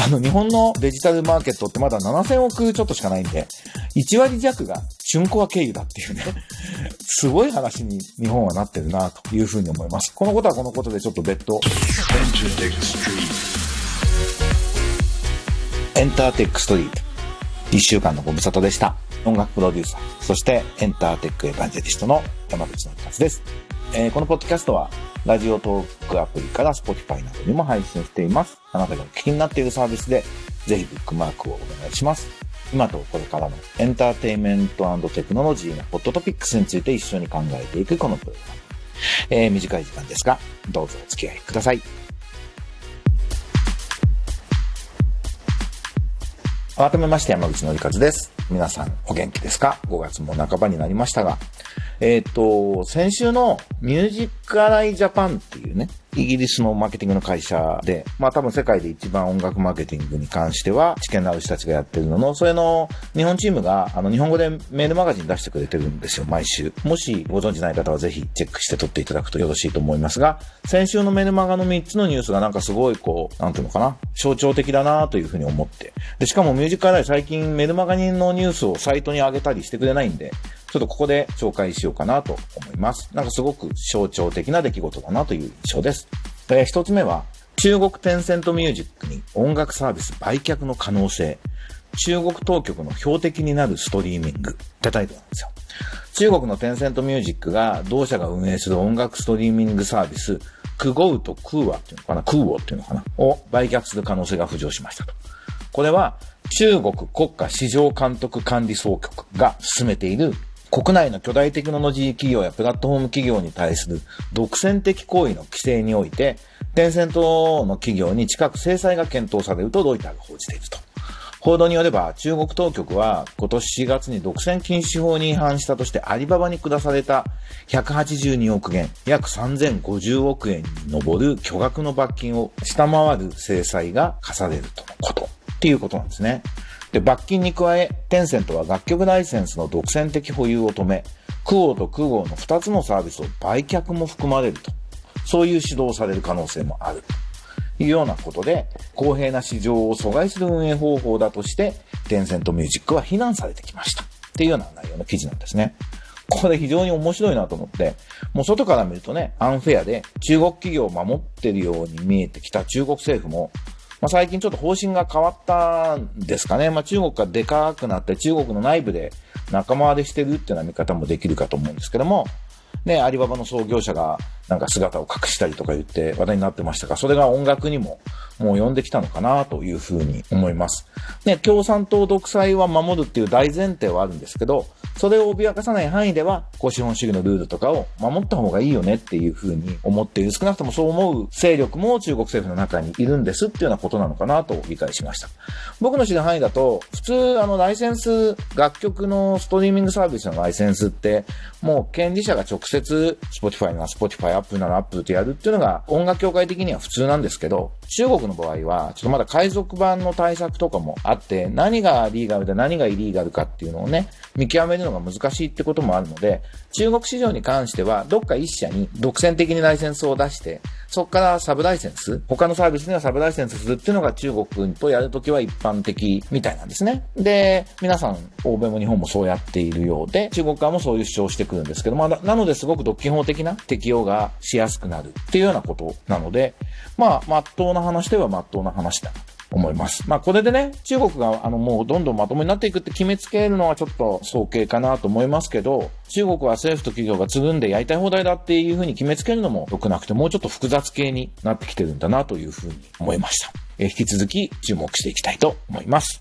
あの、日本のデジタルマーケットってまだ7000億ちょっとしかないんで、1割弱が春コア経由だっていうね、すごい話に日本はなってるなというふうに思います。このことはこのことでちょっと別途。エンターテックストリート。1週間のご無沙汰でした。音楽プロデューサー、そしてエンターテックエヴァンジェリストの山口の一です。えーこのポッドキャストは、ラジオトークアプリから Spotify などにも配信しています。あなたがお聞きになっているサービスで、ぜひブックマークをお願いします。今とこれからのエンターテインメントテクノロジーのホットトピックスについて一緒に考えていくこのプログラム。えー短い時間ですが、どうぞお付き合いください。改めまして山口のりかずです。皆さんお元気ですか ?5 月も半ばになりましたが。えっ、と、先週のミュージックアライジャパンっていうね、イギリスのマーケティングの会社で、まあ多分世界で一番音楽マーケティングに関しては知見のある人たちがやってるのの、それの日本チームがあの日本語でメールマガジン出してくれてるんですよ、毎週。もしご存知ない方はぜひチェックして取っていただくとよろしいと思いますが、先週のメールマガの3つのニュースがなんかすごいこう、なんていうのかな、象徴的だなというふうに思って。で、しかもミュージックアライ最近メールマガニンのニュースをサイトに上げたりしてくれないんで、ちょっとここで紹介しようかなと思います。なんかすごく象徴的な出来事だなという印象です。えー一つ目は、中国テンセントミュージックに音楽サービス売却の可能性。中国当局の標的になるストリーミングってタイトルなんですよ。中国のテンセントミュージックが同社が運営する音楽ストリーミングサービス、クゴウとクーワっていうのかな、クーオっていうのかな、を売却する可能性が浮上しましたと。これは中国国家市場監督管理総局が進めている国内の巨大テクノロジー企業やプラットフォーム企業に対する独占的行為の規制において、テンセントの企業に近く制裁が検討されるとロイターが報じていると。報道によれば、中国当局は今年4月に独占禁止法に違反したとしてアリババに下された182億元、約3050億円に上る巨額の罰金を下回る制裁が課されるとのこと。っていうことなんですね。で、罰金に加え、テンセントは楽曲ライセンスの独占的保有を止め、クオーとクゴーの2つのサービスを売却も含まれると。そういう指導される可能性もある。というようなことで、公平な市場を阻害する運営方法だとして、テンセントミュージックは非難されてきました。っていうような内容の記事なんですね。これ非常に面白いなと思って、もう外から見るとね、アンフェアで中国企業を守ってるように見えてきた中国政府も、まあ、最近ちょっと方針が変わったんですかね。まあ、中国がでかくなって中国の内部で仲間割れしてるっていうような見方もできるかと思うんですけども、ね、アリババの創業者がなんか姿を隠したりとか言って話題になってましたが、それが音楽にももう呼んできたのかなというふうに思います。ね、共産党独裁は守るっていう大前提はあるんですけど、それを脅かさない範囲では、こう資本主義のルールとかを守った方がいいよねっていうふうに思っている。少なくともそう思う勢力も中国政府の中にいるんですっていうようなことなのかなと理解しました。僕の知る範囲だと、普通、あの、ライセンス、楽曲のストリーミングサービスのライセンスって、もう権利者が直接、Spotify なら Spotify、Apple なら Apple ってやるっていうのが、音楽協会的には普通なんですけど、中国の場合は、ちょっとまだ海賊版の対策とかもあって、何がリーガルで何がイリーガルかっていうのをね、見極めるののが難しいってこともあるので、中国市場に関しては、どっか一社に独占的にライセンスを出して、そこからサブライセンス、他のサービスにはサブライセンスするっていうのが中国とやるときは一般的みたいなんですね。で、皆さん、欧米も日本もそうやっているようで、中国側もそういう主張をしてくるんですけど、まあ、なのですごく独基本的な適用がしやすくなるっていうようなことなので、まあ、まっとうな話ではまっとうな話だ思います。まあこれでね、中国があのもうどんどんまともになっていくって決めつけるのはちょっと早計かなと思いますけど、中国は政府と企業がつぐんでやりたい放題だっていうふうに決めつけるのも良くなくて、もうちょっと複雑系になってきてるんだなというふうに思いました。え引き続き注目していきたいと思います。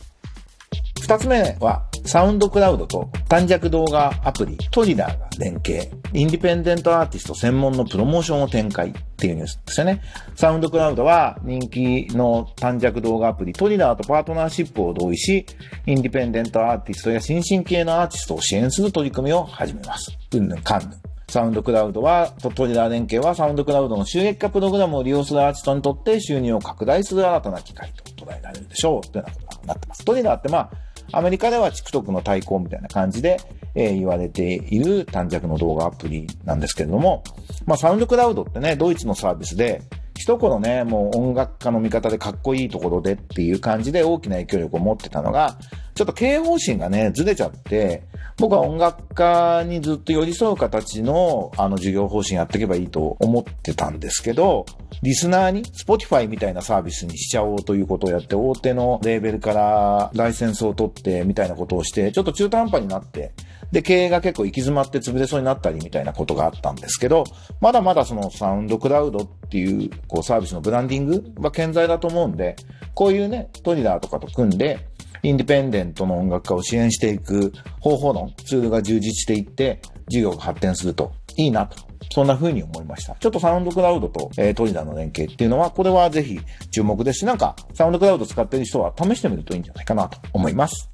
二つ目は、サウンドクラウドと短尺動画アプリトリラーが連携。インディペンデントアーティスト専門のプロモーションを展開っていうニュースですよね。サウンドクラウドは人気の短尺動画アプリトリラーとパートナーシップを同意し、インディペンデントアーティストや新進系のアーティストを支援する取り組みを始めます。うんぬんかんぬん。サウンドクラウドは、とトリラー連携はサウンドクラウドの収益化プログラムを利用するアーティストにとって収入を拡大する新たな機会と捉えられるでしょう。というようなことになってます。トリラーってまあ、アメリカでは TikTok の対抗みたいな感じで、えー言われている短尺の動画アプリなんですけれども、まあサウンドクラウドってね、ドイツのサービスで、一頃ね、もう音楽家の味方でかっこいいところでっていう感じで大きな影響力を持ってたのが、ちょっと経営方針がね、ずれちゃって、僕は音楽家にずっと寄り添う形の、あの、事業方針やっていけばいいと思ってたんですけど、リスナーに、Spotify みたいなサービスにしちゃおうということをやって、大手のレーベルからライセンスを取ってみたいなことをして、ちょっと中途半端になって、で、経営が結構行き詰まって潰れそうになったりみたいなことがあったんですけど、まだまだそのサウンドクラウドっていう、こう、サービスのブランディングは健在だと思うんで、こういうね、トリラーとかと組んで、インディペンデントの音楽家を支援していく方法のツールが充実していって、事業が発展するといいなと。そんな風に思いました。ちょっとサウンドクラウドと、えー、トリダーの連携っていうのは、これはぜひ注目ですし、なんか、サウンドクラウド使ってる人は試してみるといいんじゃないかなと思います。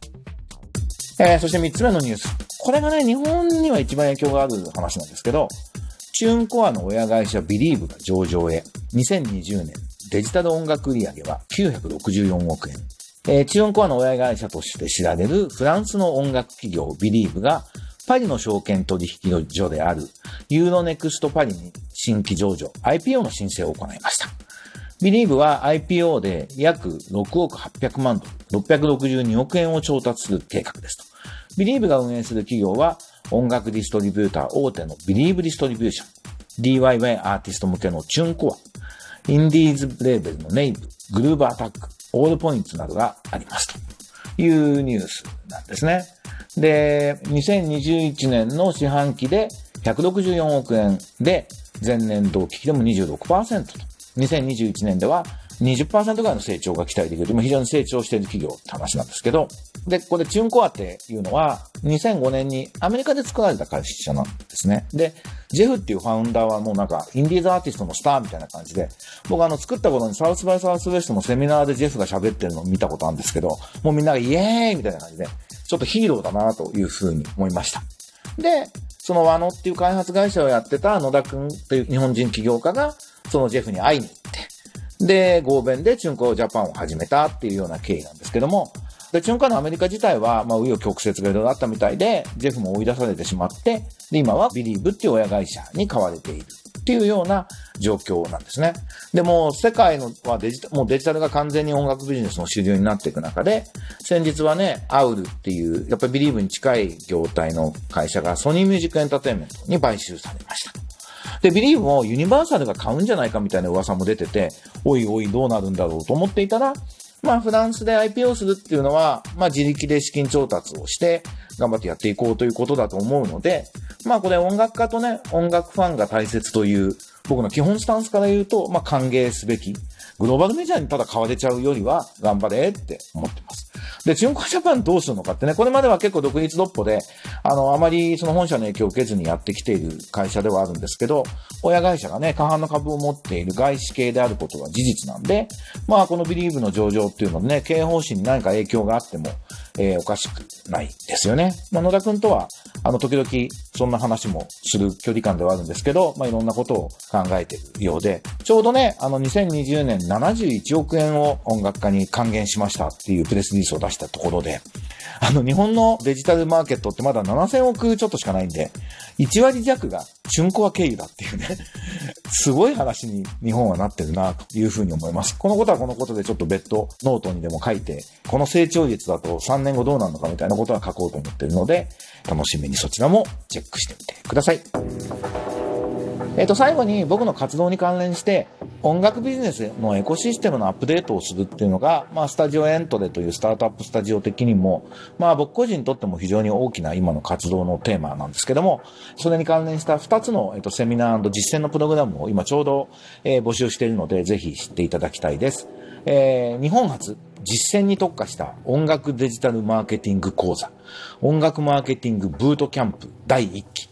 えー、そして三つ目のニュース。これがね、日本には一番影響がある話なんですけど、チューンコアの親会社ビリーブが上場へ、2020年デジタル音楽売上は964億円。えー、チューンコアの親会社として知られるフランスの音楽企業ビリーブがパリの証券取引所であるユーロネクストパリに新規上場 IPO の申請を行いました。ビリーブは IPO で約6億800万ドル、662億円を調達する計画ですと。ビリーブが運営する企業は音楽ディストリビューター大手のビリーブディストリビューション、DIY アーティスト向けのチューンコア、インディーズレーベルのナイーブ、グルーブアタック、オールポイントなどがありますというニュースなんですね。で、2021年の四半期で164億円で、前年同期比でも26%と。2021年では20%ぐらいの成長が期待できる。非常に成長している企業って話なんですけど、で、ここでチュンコアっていうのは、2005年にアメリカで作られた会社なんですね。で、ジェフっていうファウンダーはもうなんか、インディーズアーティストのスターみたいな感じで、僕あの、作った頃にサウスバイサウスウェストのセミナーでジェフが喋ってるのを見たことあるんですけど、もうみんながイエーイみたいな感じで、ちょっとヒーローだなというふうに思いました。で、そのワノっていう開発会社をやってた野田くんという日本人起業家が、そのジェフに会いに、で、合弁でチューンコアジャパンを始めたっていうような経緯なんですけども、で、チューンコアのアメリカ自体は、まあ、紆余曲折がいろいろあったみたいで、ジェフも追い出されてしまって、で、今はビリーブっていう親会社に買われているっていうような状況なんですね。でも、世界のはデジタル、もうデジタルが完全に音楽ビジネスの主流になっていく中で、先日はね、アウルっていう、やっぱりビリーブに近い業態の会社がソニーミュージックエンターテインメントに買収されました。で、ビリーブもユニバーサルが買うんじゃないかみたいな噂も出てて、おいおいどうなるんだろうと思っていたら、まあ、フランスで IPO するっていうのは、まあ、自力で資金調達をして、頑張ってやっていこうということだと思うので、まあ、これ音楽家とね、音楽ファンが大切という、僕の基本スタンスから言うと、まあ、歓迎すべき。グローバルメジャーにただ買われちゃうよりは、頑張れって思ってます。で、チュンコジャパンどうするのかってね、これまでは結構独立独歩で、あの、あまりその本社の影響を受けずにやってきている会社ではあるんですけど、親会社がね、過半の株を持っている外資系であることは事実なんで、まあ、このビリーブの上場っていうのでね、経営方針に何か影響があっても、えー、おかしくないですよね。まあ、野田くんとは、あの、時々、そんな話もする距離感ではあるんですけど、まあ、いろんなことを考えてるようで、ちょうどね、あの、2020年71億円を音楽家に還元しましたっていうプレスリリースを出したところで、あの、日本のデジタルマーケットってまだ7000億ちょっとしかないんで、1割弱がチューンコア経由だっていうね、すごい話に日本はなってるなというふうに思います。このことはこのことでちょっと別途ノートにでも書いて、この成長率だと3年後どうなるのかみたいなことは書こうと思ってるので、楽しみにそちらもチェックしてみてください。えっ、ー、と、最後に僕の活動に関連して、音楽ビジネスのエコシステムのアップデートをするっていうのが、まあ、スタジオエントレというスタートアップスタジオ的にも、まあ、僕個人にとっても非常に大きな今の活動のテーマなんですけども、それに関連した2つの、えっ、と、セミナー実践のプログラムを今ちょうど、えー、募集しているので、ぜひ知っていただきたいです。えー、日本初、実践に特化した音楽デジタルマーケティング講座、音楽マーケティングブートキャンプ第1期、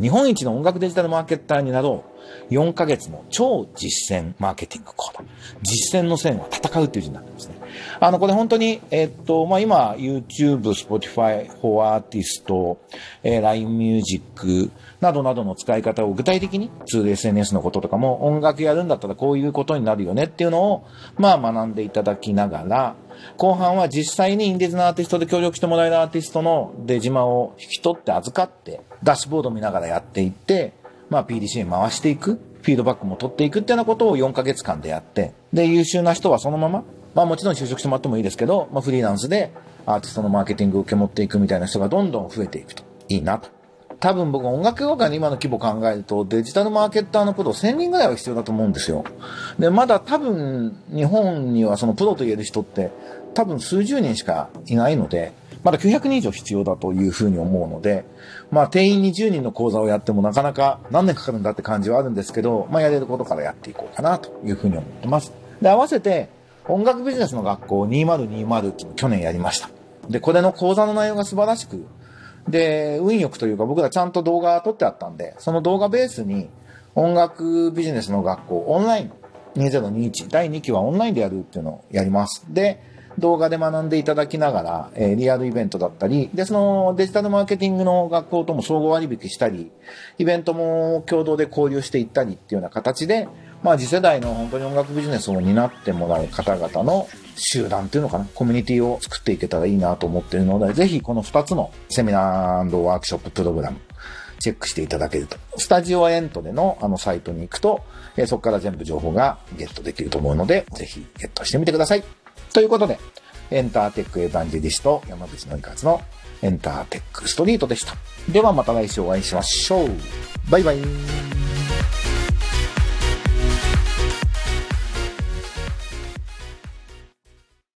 日本一の音楽デジタルマーケッターになろう、4ヶ月の超実践マーケティング講座。実践の線は戦うっていう字になってますね。あの、これ本当に、えっと、まあ、今、YouTube、Spotify、For Artist、えー、LINE Music などなどの使い方を具体的に、ツール SNS のこととかも、音楽やるんだったらこういうことになるよねっていうのを、まあ、学んでいただきながら、後半は実際にインディーズのアーティストで協力してもらえるアーティストの出島を引き取って預かって、ダッシュボード見ながらやっていって、まあ PDC に回していく。フィードバックも取っていくっていうようなことを4ヶ月間でやって、で、優秀な人はそのまま、まあもちろん就職してもらってもいいですけど、まあフリーランスでアーティストのマーケティングを受け持っていくみたいな人がどんどん増えていくといいなと。多分僕音楽業界の今の規模を考えるとデジタルマーケッターのプロ1000人ぐらいは必要だと思うんですよ。で、まだ多分日本にはそのプロと言える人って多分数十人しかいないので、まだ900人以上必要だというふうに思うので、まあ定員20人の講座をやってもなかなか何年かかるんだって感じはあるんですけど、まあやれることからやっていこうかなというふうに思ってます。で、合わせて音楽ビジネスの学校2020っていうのを去年やりました。で、これの講座の内容が素晴らしく、で、運よくというか僕らちゃんと動画撮ってあったんで、その動画ベースに音楽ビジネスの学校オンライン2021第2期はオンラインでやるっていうのをやります。で、動画で学んでいただきながら、えー、リアルイベントだったり、で、そのデジタルマーケティングの学校とも総合割引したり、イベントも共同で交流していったりっていうような形で、まあ次世代の本当に音楽ビジネスを担ってもらう方々の集団っていうのかな、コミュニティを作っていけたらいいなと思っているので、ぜひこの2つのセミナーワークショッププログラム、チェックしていただけると。スタジオエントでのあのサイトに行くと、え、そこから全部情報がゲットできると思うので、ぜひゲットしてみてください。ということで、エンターテックエヴァンジェリスト山口のりかずのエンターテックストリートでした。ではまた来週お会いしましょう。バイバイ。